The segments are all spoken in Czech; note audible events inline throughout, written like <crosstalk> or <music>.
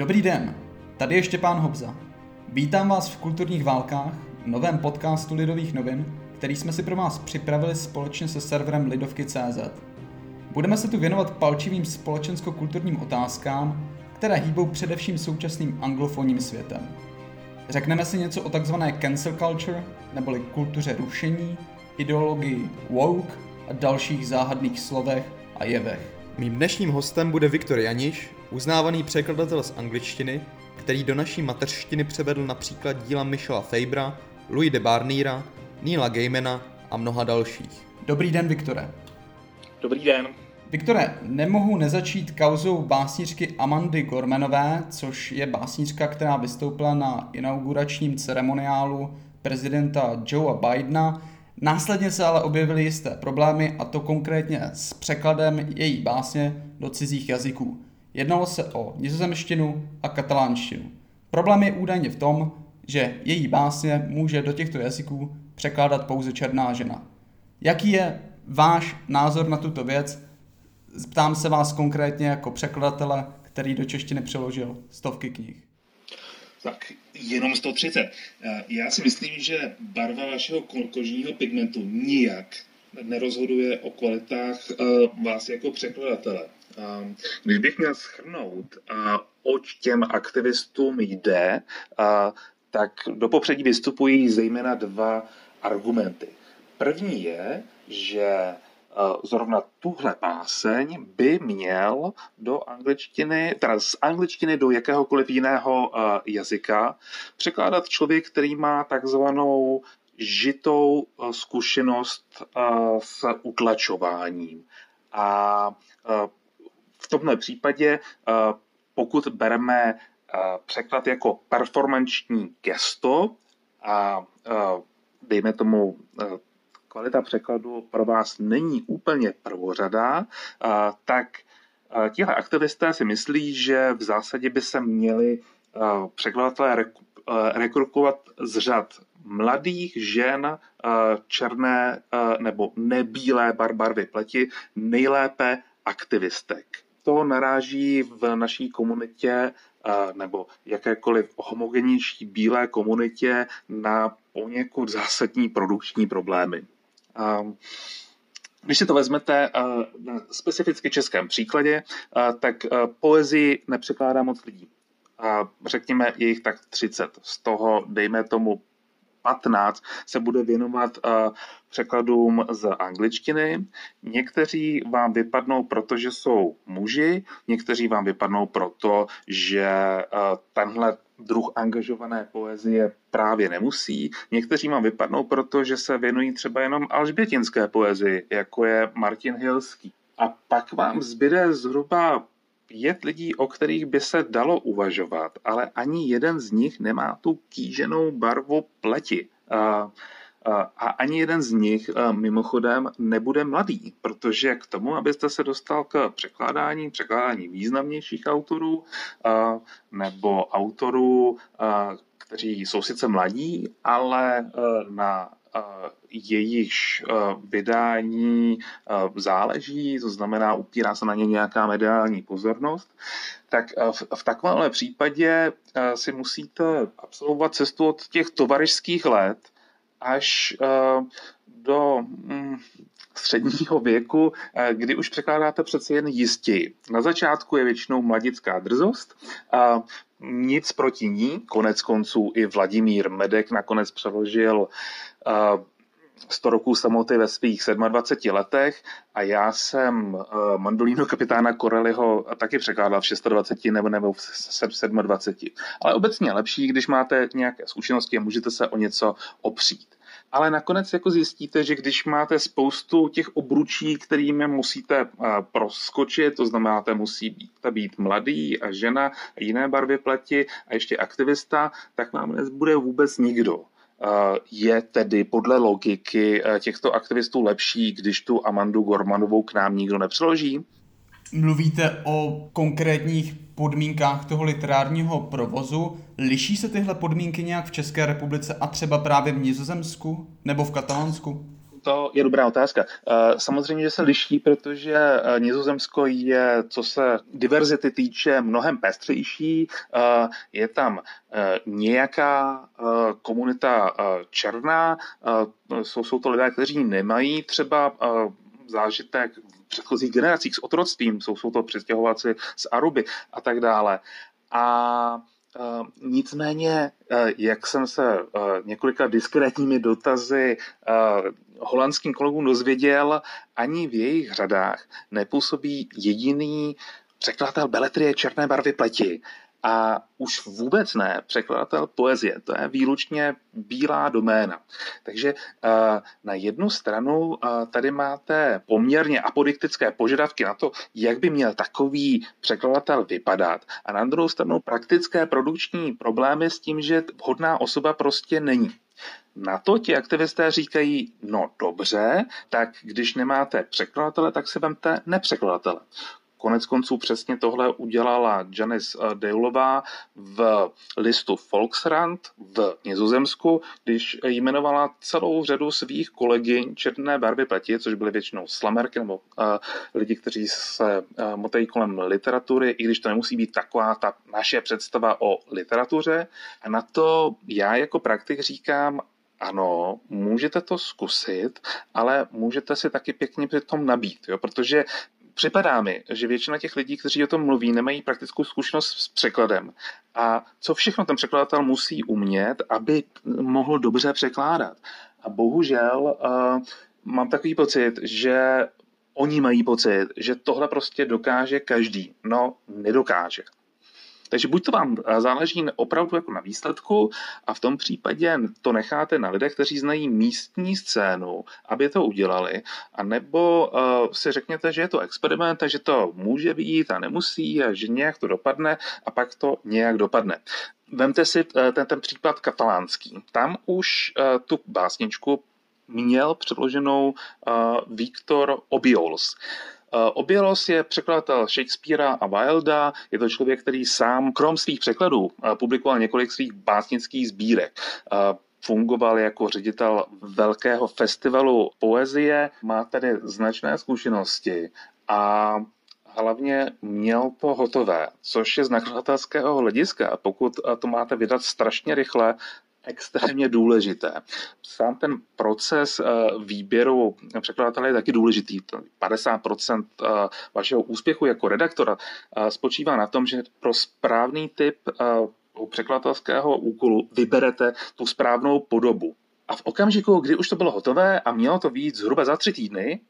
Dobrý den, tady je Štěpán Hobza. Vítám vás v Kulturních válkách, novém podcastu Lidových novin, který jsme si pro vás připravili společně se serverem Lidovky.cz. Budeme se tu věnovat palčivým společensko-kulturním otázkám, které hýbou především současným anglofonním světem. Řekneme si něco o takzvané cancel culture, neboli kultuře rušení, ideologii woke a dalších záhadných slovech a jevech. Mým dnešním hostem bude Viktor Janiš, uznávaný překladatel z angličtiny, který do naší mateřštiny převedl například díla Michela Fabra, Louis de Barniera, Neila Gaimana a mnoha dalších. Dobrý den, Viktore. Dobrý den. Viktore, nemohu nezačít kauzou básnířky Amandy Gormanové, což je básnířka, která vystoupila na inauguračním ceremoniálu prezidenta Joea Bidena. Následně se ale objevily jisté problémy, a to konkrétně s překladem její básně do cizích jazyků. Jednalo se o nizozemštinu a katalánštinu. Problém je údajně v tom, že její básně může do těchto jazyků překládat pouze černá žena. Jaký je váš názor na tuto věc? Ptám se vás konkrétně jako překladatele, který do češtiny přeložil stovky knih. Tak jenom 130. Já si myslím, že barva vašeho kožního pigmentu nijak nerozhoduje o kvalitách eh, vás jako překladatele. Když bych měl schrnout, oč těm aktivistům jde, tak do popředí vystupují zejména dva argumenty. První je, že zrovna tuhle báseň by měl do angličtiny, teda z angličtiny do jakéhokoliv jiného jazyka překládat člověk, který má takzvanou žitou zkušenost s utlačováním. A v tomhle případě, pokud bereme překlad jako performanční gesto a dejme tomu kvalita překladu pro vás není úplně prvořadá, tak tihle aktivisté si myslí, že v zásadě by se měli překladatelé rekrutovat z řad mladých žen černé nebo nebílé barvy pleti, nejlépe aktivistek. To naráží v naší komunitě nebo jakékoliv homogenější bílé komunitě na poněkud zásadní produkční problémy. Když si to vezmete na specificky českém příkladě, tak poezii nepřekládá moc lidí. Řekněme, je jich tak 30. Z toho, dejme tomu, 15 se bude věnovat překladům z angličtiny. Někteří vám vypadnou, protože jsou muži, někteří vám vypadnou proto, že tenhle druh angažované poezie právě nemusí. Někteří vám vypadnou, protože se věnují třeba jenom alžbětinské poezii, jako je Martin Hilský. A pak vám zbyde zhruba pět lidí, o kterých by se dalo uvažovat, ale ani jeden z nich nemá tu kýženou barvu pleti. A, a ani jeden z nich mimochodem nebude mladý, protože k tomu, abyste se dostal k překládání, překládání významnějších autorů nebo autorů, kteří jsou sice mladí, ale na jejichž vydání záleží, to znamená, upírá se na ně nějaká mediální pozornost, tak v, v takovémhle případě si musíte absolvovat cestu od těch tovarišských let až do mm, středního věku, kdy už překládáte přece jen jistěji. Na začátku je většinou mladická drzost, nic proti ní, konec konců i Vladimír Medek nakonec přeložil 100 roků samoty ve svých 27 letech a já jsem uh, mandolínu kapitána Corelliho taky překládal v 26 nebo, nebo v 27. Ale obecně lepší, když máte nějaké zkušenosti a můžete se o něco opřít. Ale nakonec jako zjistíte, že když máte spoustu těch obručí, kterými musíte uh, proskočit, to znamená, že musí být, být mladý a žena a jiné barvy pleti a ještě aktivista, tak vám nezbude vůbec nikdo. Eh, je tedy podle logiky eh, těchto aktivistů lepší, když tu Amandu Gormanovou k nám nikdo nepřeloží? Mluvíte o konkrétních podmínkách toho literárního provozu. Liší se tyhle podmínky nějak v České republice a třeba právě v Nizozemsku nebo v Katalánsku? To je dobrá otázka. Eh, samozřejmě, že se liší, protože eh, Nizozemsko je, co se diverzity týče, mnohem pestřejší. Eh, je tam nějaká komunita černá, jsou, jsou to lidé, kteří nemají třeba zážitek předchozích generacích s otroctvím, jsou, jsou to přestěhovalci z Aruby a tak dále. A Uh, nicméně, uh, jak jsem se uh, několika diskrétními dotazy holandským kolegům dozvěděl, ani v jejich řadách nepůsobí jediný překladatel beletrie černé barvy pleti. A už vůbec ne překladatel poezie, to je výlučně bílá doména. Takže eh, na jednu stranu eh, tady máte poměrně apodiktické požadavky na to, jak by měl takový překladatel vypadat. A na druhou stranu praktické produkční problémy s tím, že vhodná osoba prostě není. Na to ti aktivisté říkají, no dobře, tak když nemáte překladatele, tak se vemte nepřekladatele. Konec konců přesně tohle udělala Janice eh, Deulová v listu Volksrand v Nizozemsku, když jmenovala celou řadu svých kolegyň černé barvy pleti, což byly většinou slamerky nebo uh, lidi, kteří se uh, motají kolem literatury, i když to nemusí být taková ta naše představa o literatuře. A na to já jako praktik říkám, ano, můžete to zkusit, ale můžete si taky pěkně při tom nabít, jo? protože Připadá mi, že většina těch lidí, kteří o tom mluví, nemají praktickou zkušenost s překladem. A co všechno ten překladatel musí umět, aby mohl dobře překládat. A bohužel uh, mám takový pocit, že oni mají pocit, že tohle prostě dokáže každý. No, nedokáže. Takže buď to vám eh, záleží opravdu jako na výsledku a v tom případě to necháte na lidech, kteří znají místní scénu, aby to udělali, a nebo uh, si řekněte, že je to experiment, takže to může být a nemusí a že nějak to dopadne a pak to nějak dopadne. Vemte si uh, ten, ten případ katalánský. Tam už uh, tu básničku měl předloženou uh, Viktor Obiols. Eh, Obielos je překladatel Shakespearea a Wilda. Je to člověk, který sám, krom svých překladů, eh, publikoval několik svých básnických sbírek eh, fungoval jako ředitel velkého festivalu poezie, má tedy značné zkušenosti a hlavně měl to hotové, což je z nakladatelského hlediska. Pokud to máte vydat strašně rychle, extrémně důležité. Sám ten proces eh, výběru překladatele je taky důležitý. 50% eh, vašeho úspěchu jako redaktora eh, spočívá na tom, že pro správný typ překladatelského úkolu vyberete tu správnou podobu. A v okamžiku, kdy už to bylo hotové a mělo to být zhruba za tři týdny,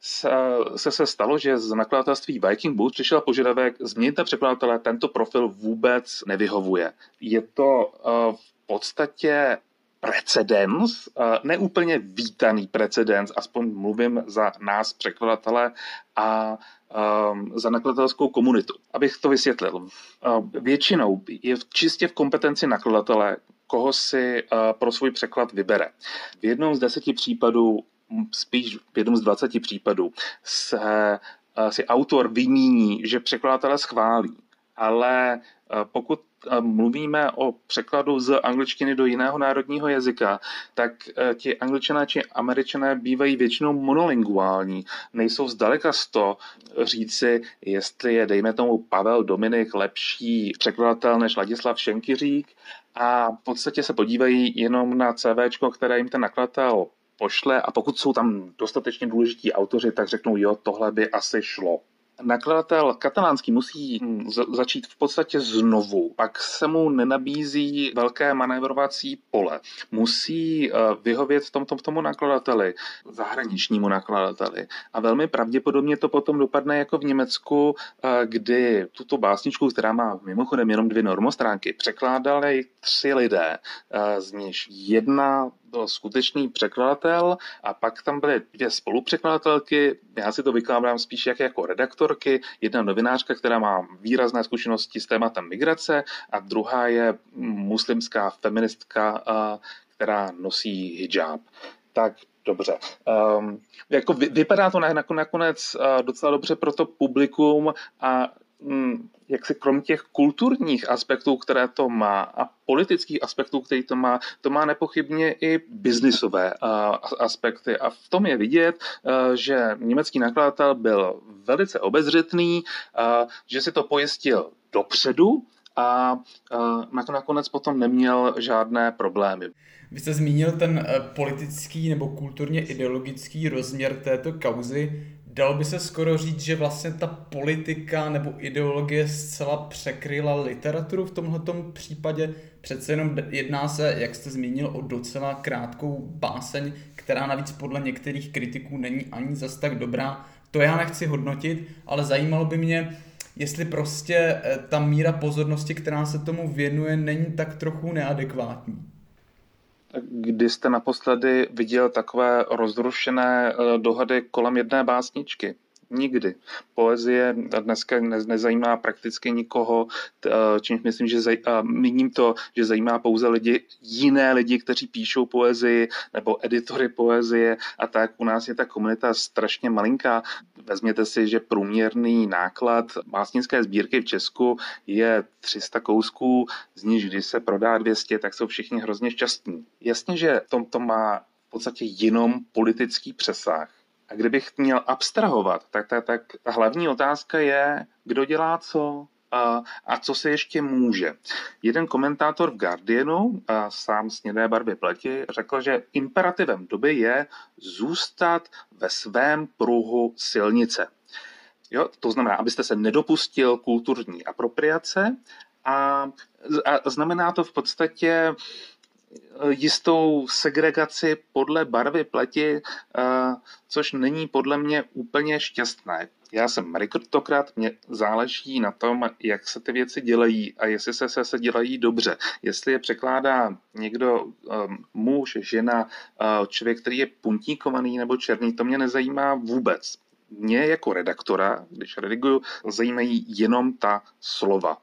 se, se, stalo, že z nakladatelství Viking Books přišel požadavek změnit překladatele, tento profil vůbec nevyhovuje. Je to v podstatě precedens, neúplně vítaný precedens, aspoň mluvím za nás překladatele a um, za nakladatelskou komunitu. Abych to vysvětlil. Uh, většinou je čistě v kompetenci nakladatele, koho si uh, pro svůj překlad vybere. V jednom z deseti případů, spíš v jednom z dvaceti případů, se si autor vymíní, že překladatele schválí. Ale pokud mluvíme o překladu z angličtiny do jiného národního jazyka, tak e, ti angličané či američané bývají většinou monolinguální. Nejsou zdaleka z to říci, jestli je, dejme tomu, Pavel Dominik lepší překladatel než Ladislav Šenkyřík. A v podstatě se podívají jenom na CV, které jim ten nakladatel pošle. A pokud jsou tam dostatečně důležití autoři, tak řeknou, jo, tohle by asi šlo nakladatel katalánský musí hm, začít v podstatě znovu, pak se mu nenabízí velké manévrovací pole. Musí uh, vyhovět tom, tom, tomu nakladateli, zahraničnímu nakladateli. A velmi pravděpodobně to potom dopadne jako v Německu, uh, kdy tuto básničku, která má mimochodem jenom dvě normostránky, překládali tři lidé, uh, z nich jedna byl skutečný překladatel a pak tam byly dvě spolupřekladatelky, já si to vykládám spíš jak jako redaktorky, jedna novinářka, která má výrazné zkušenosti s tématem migrace a druhá je muslimská feministka, která nosí hijab. Tak dobře. Um, jako vy, vypadá to nakonec uh, docela dobře pro to publikum a um, jak se krom těch kulturních aspektů, které to má a politických aspektů, který to má, to má nepochybně i biznisové aspekty. A v tom je vidět, že německý nakladatel byl velice obezřetný, že si to pojistil dopředu a nakonec potom neměl žádné problémy. Vy jste zmínil ten eh, politický nebo kulturně ideologický rozměr této kauzy. Dalo by se skoro říct, že vlastně ta politika nebo ideologie zcela překryla literaturu v tomto případě. Přece jenom jedná se, jak jste zmínil, o docela krátkou báseň, která navíc podle některých kritiků není ani zas tak dobrá. To já nechci hodnotit, ale zajímalo by mě, jestli prostě eh, ta míra pozornosti, která se tomu věnuje, není tak trochu neadekvátní. Kdy jste naposledy viděl takové rozrušené eh, dohady kolem jedné básničky? Nikdy. Poezie dneska nezajímá prakticky nikoho, čímž myslím, že zaj, míním to, že zajímá pouze lidi, jiné lidi, kteří píšou poezii nebo editory poezie a tak. U nás je ta komunita strašně malinká. Vezměte si, že průměrný náklad básnické sbírky v Česku je 300 kousků, z nich když se prodá 200, tak jsou všichni hrozně šťastní. Jasně, že tomto má v podstatě jenom politický přesah a kdybych měl abstrahovat, tak ta, tak ta hlavní otázka je, kdo dělá co a, a co se ještě může. Jeden komentátor v Guardianu, a sám snědé barvy pleti, řekl, že imperativem doby je zůstat ve svém pruhu silnice. Jo, to znamená, abyste se nedopustil kulturní apropriace a, a znamená to v podstatě jistou segregaci podle barvy pleti, eh, což není podle mě úplně šťastné. Já jsem meritokrat, mě záleží na tom, jak se ty věci dělají a jestli se, se, se dělají dobře. Jestli je překládá někdo, um, muž, žena, uh, člověk, který je puntíkovaný nebo černý, to mě nezajímá vůbec. Mě jako redaktora, když rediguju, zajímají jenom ta slova.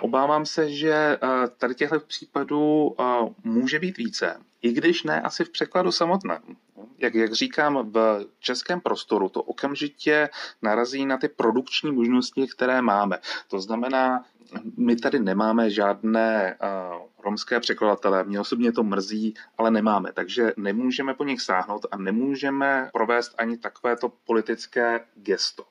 Obávám se, že eh, tady těchto případů eh, může být více, i když ne asi v překladu samotném. Jak, jak říkám, v českém prostoru to okamžitě narazí na ty produkční možnosti, které máme. To znamená, my tady nemáme žádné uh, romské překladatele, mě osobně to mrzí, ale nemáme, takže nemůžeme po nich sáhnout a nemůžeme provést ani takovéto politické gesto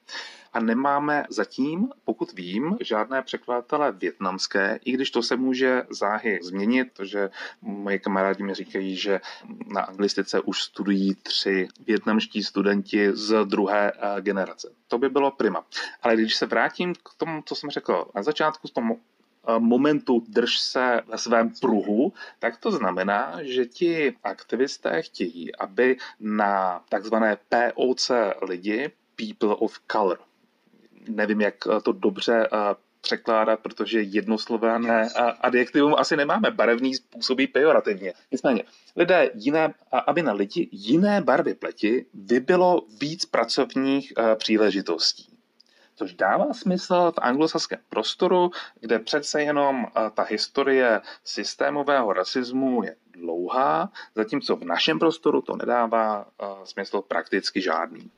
a nemáme zatím, pokud vím, žádné překladatele větnamské, i když to se může záhy změnit, protože moji kamarádi mi říkají, že na anglistice už studují tři větnamští studenti z druhé eh, generace. To by bylo prima. Ale když se vrátím k tomu, co jsem řekl na začátku, s tomu eh, momentu drž se ve svém pruhu, tak to znamená, že ti aktivisté chtějí, aby na takzvané POC lidi, People of Color, nevím, jak eh, to dobře eh, překládat, protože jednoslové adjektivum asi nemáme. Barevný způsobí pejorativně. Nicméně, lidé jiné, aby na lidi jiné barvy pleti vybilo víc pracovních eh, příležitostí. Což dává smysl v anglosaském prostoru, kde přece jenom ta historie systémového rasismu je dlouhá, zatímco v našem prostoru to nedává smysl prakticky žádný.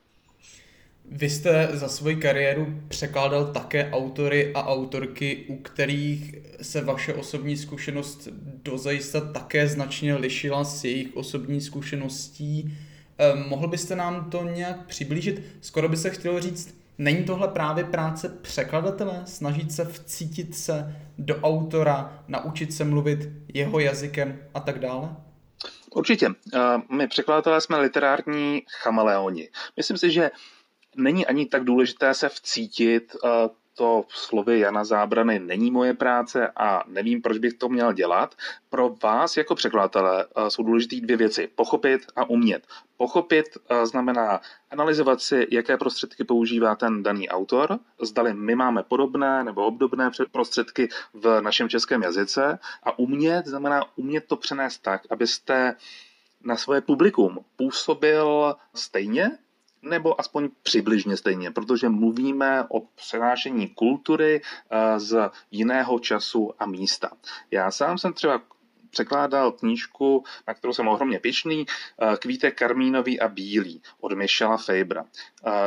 Vy jste za svoji kariéru překládal také autory a autorky, u kterých se vaše osobní zkušenost dozajista také značně lišila s jejich osobní zkušeností. Eh, mohl byste nám to nějak přiblížit? Skoro by se chtělo říct, není tohle právě práce překladatele? Snažit se vcítit se do autora, naučit se mluvit jeho jazykem a tak dále? Určitě. Eh, my překladatelé jsme literární chameleoni. Myslím si, že není ani tak důležité se vcítit, eh, to slovy Jana Zábrany není moje práce a nevím, proč bych to měl dělat. Pro vás jako překladatele eh, jsou důležité dvě věci. Pochopit a umět. Pochopit eh, znamená analyzovat si, jaké prostředky používá ten daný autor, zdali my máme podobné nebo obdobné prostředky v našem českém jazyce a umět znamená umět to přenést tak, abyste na svoje publikum působil stejně, nebo aspoň přibližně stejně, protože mluvíme o přenášení kultury eh, z jiného času a místa. Já sám jsem třeba překládal knížku, na kterou jsem ohromně pišný, Kvítek karmínový a bílý od Michela Fabra.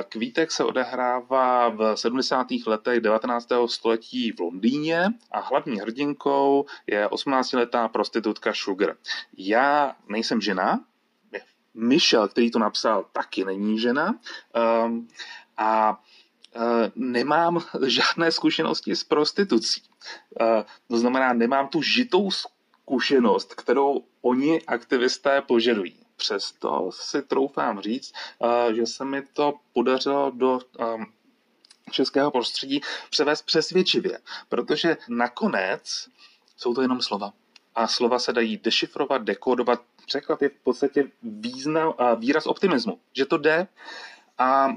Kvítek se odehrává v 70. letech 19. století v Londýně a hlavní hrdinkou je 18-letá prostitutka Sugar. Já nejsem žena, Michel, který to napsal, taky není žena. Um, a uh, nemám <laughs> žádné zkušenosti s prostitucí. Uh, to znamená, nemám tu žitou zkušenost, kterou oni aktivisté požadují. Přesto si troufám říct, uh, že se mi to podařilo do um, českého prostředí převést přesvědčivě, protože nakonec jsou to jenom slova. A slova se dají dešifrovat, dekodovat, překlad je v podstatě význam, výraz optimismu, že to jde. A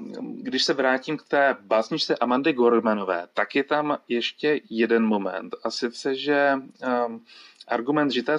když se vrátím k té básničce Amandy Gormanové, tak je tam ještě jeden moment. A sice, že um, argument žité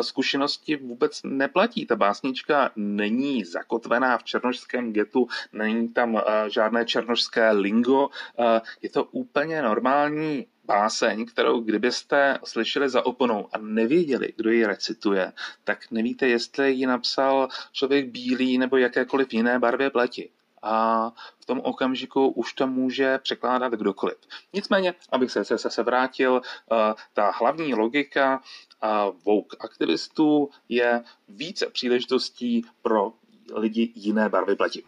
zkušenosti vůbec neplatí. Ta básnička není zakotvená v černožském getu, není tam uh, žádné černožské lingo, uh, je to úplně normální báseň, kterou kdybyste slyšeli za oponou a nevěděli, kdo ji recituje, tak nevíte, jestli ji napsal člověk bílý nebo jakékoliv jiné barvě pleti. A v tom okamžiku už to může překládat kdokoliv. Nicméně, abych se se, se vrátil, eh, ta hlavní logika Vogue aktivistů je více příležitostí pro lidi jiné barvy pleti.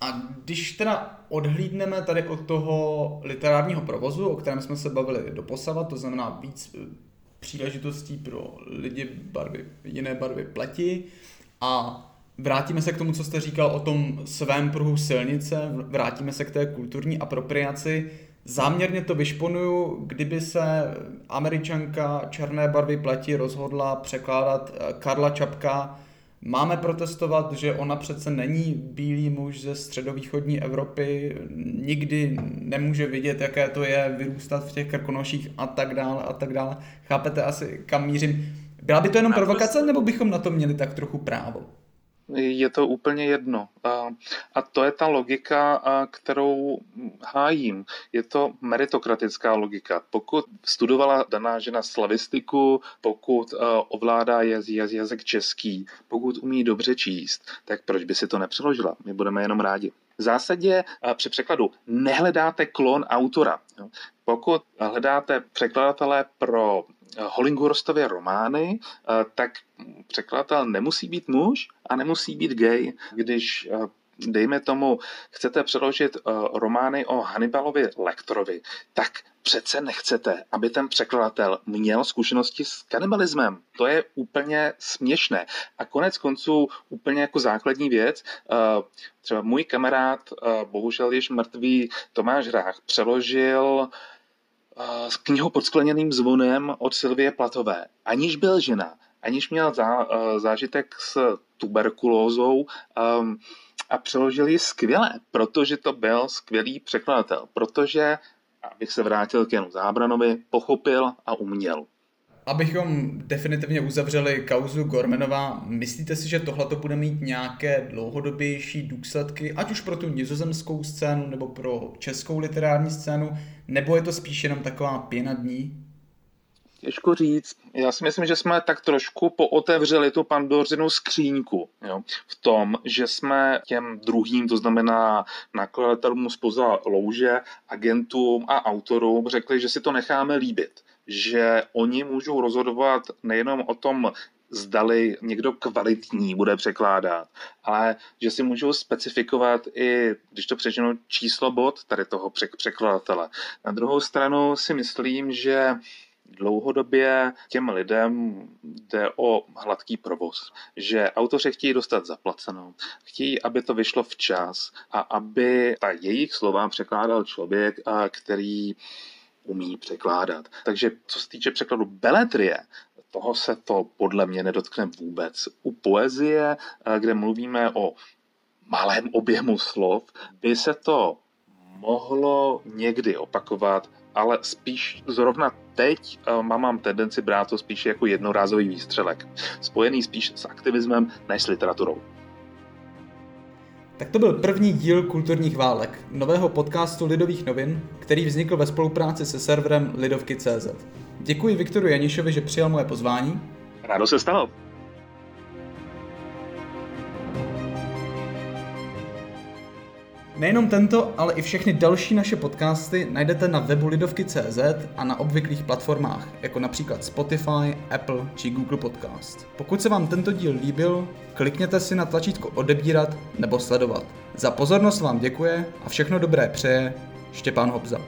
A když teda odhlídneme tady od toho literárního provozu, o kterém jsme se bavili doposavat, to znamená víc eh, příležitostí pro lidi barvy, jiné barvy pleti a vrátíme se k tomu, co jste říkal o tom svém pruhu silnice, vrátíme se k té kulturní apropriaci. Záměrně to vyšponuju, kdyby se američanka černé barvy pleti rozhodla překládat eh, Karla Čapka Máme protestovat, že ona přece není bílý muž ze středovýchodní Evropy, nikdy nemůže vidět, jaké to je vyrůstat v těch krkonoších a tak dále a tak dále. Chápete asi, kam mířím? Byla by to jenom provokace, nebo bychom na to měli tak trochu právo? Je to úplně jedno. A to je ta logika, kterou hájím. Je to meritokratická logika. Pokud studovala daná žena slavistiku, pokud ovládá jazyk český, pokud umí dobře číst, tak proč by si to nepřeložila? My budeme jenom rádi. V zásadě při překladu nehledáte klon autora. Pokud hledáte překladatele pro Hollingworstově romány, eh, tak překladatel nemusí být muž a nemusí být gay. Když eh, dejme tomu, chcete přeložit uh, romány o Hannibalovi Lektorovi, tak přece nechcete, aby ten překladatel měl zkušenosti s kanibalismem. To je úplně směšné. A konec konců úplně jako základní věc, uh, třeba můj kamarád, uh, bohužel již mrtvý Tomáš Hrách, přeložil s knihou pod skleněným zvonem od Silvie Platové. Aniž byl žena, aniž měl zá, zážitek s tuberkulózou um, a přeložil ji skvěle, protože to byl skvělý překladatel, protože, abych se vrátil k Janu Zábranovi, pochopil a uměl. Abychom definitivně uzavřeli kauzu Gormenová, myslíte si, že tohle to bude mít nějaké dlouhodobější důsledky, ať už pro tu nizozemskou scénu nebo pro českou literární scénu, nebo je to spíš jenom taková pěna dní? Těžko říct. Já si myslím, že jsme tak trošku pootevřeli tu pandořinu skříňku jo, v tom, že jsme těm druhým, to znamená nakladatelům spoza louže, agentům a autorům řekli, že si to necháme líbit že oni můžou rozhodovat nejenom o tom, zdali někdo kvalitní bude překládat, ale že si můžou specifikovat i, když to přeženu, číslo bod tady toho překladatele. Na druhou stranu si myslím, že dlouhodobě těm lidem jde o hladký provoz, že autoři chtějí dostat zaplaceno, chtějí, aby to vyšlo včas a aby ta jejich slova překládal člověk, který umí překládat. Takže co se týče překladu beletrie, toho se to podle mě nedotkne vůbec. U poezie, eh, kde mluvíme o malém objemu slov, by se to mohlo někdy opakovat, ale spíš zrovna teď eh, mám tendenci brát to spíš jako jednorázový výstřelek, spojený spíš s aktivismem než s literaturou. Tak to byl první díl Kulturních válek, nového podcastu Lidových novin, který vznikl ve spolupráci se serverem Lidovky.cz. Děkuji Viktoru Janišovi, že přijal moje pozvání. Rádo se stalo. Nejenom tento, ale i všechny další naše podcasty najdete na webu Lidovky.cz a na obvyklých platformách, jako například Spotify, Apple či Google Podcast. Pokud se vám tento díl líbil, klikněte si na tlačítko odebírat nebo sledovat. Za pozornost vám děkuje a všechno dobré přeje Štěpán Hobza.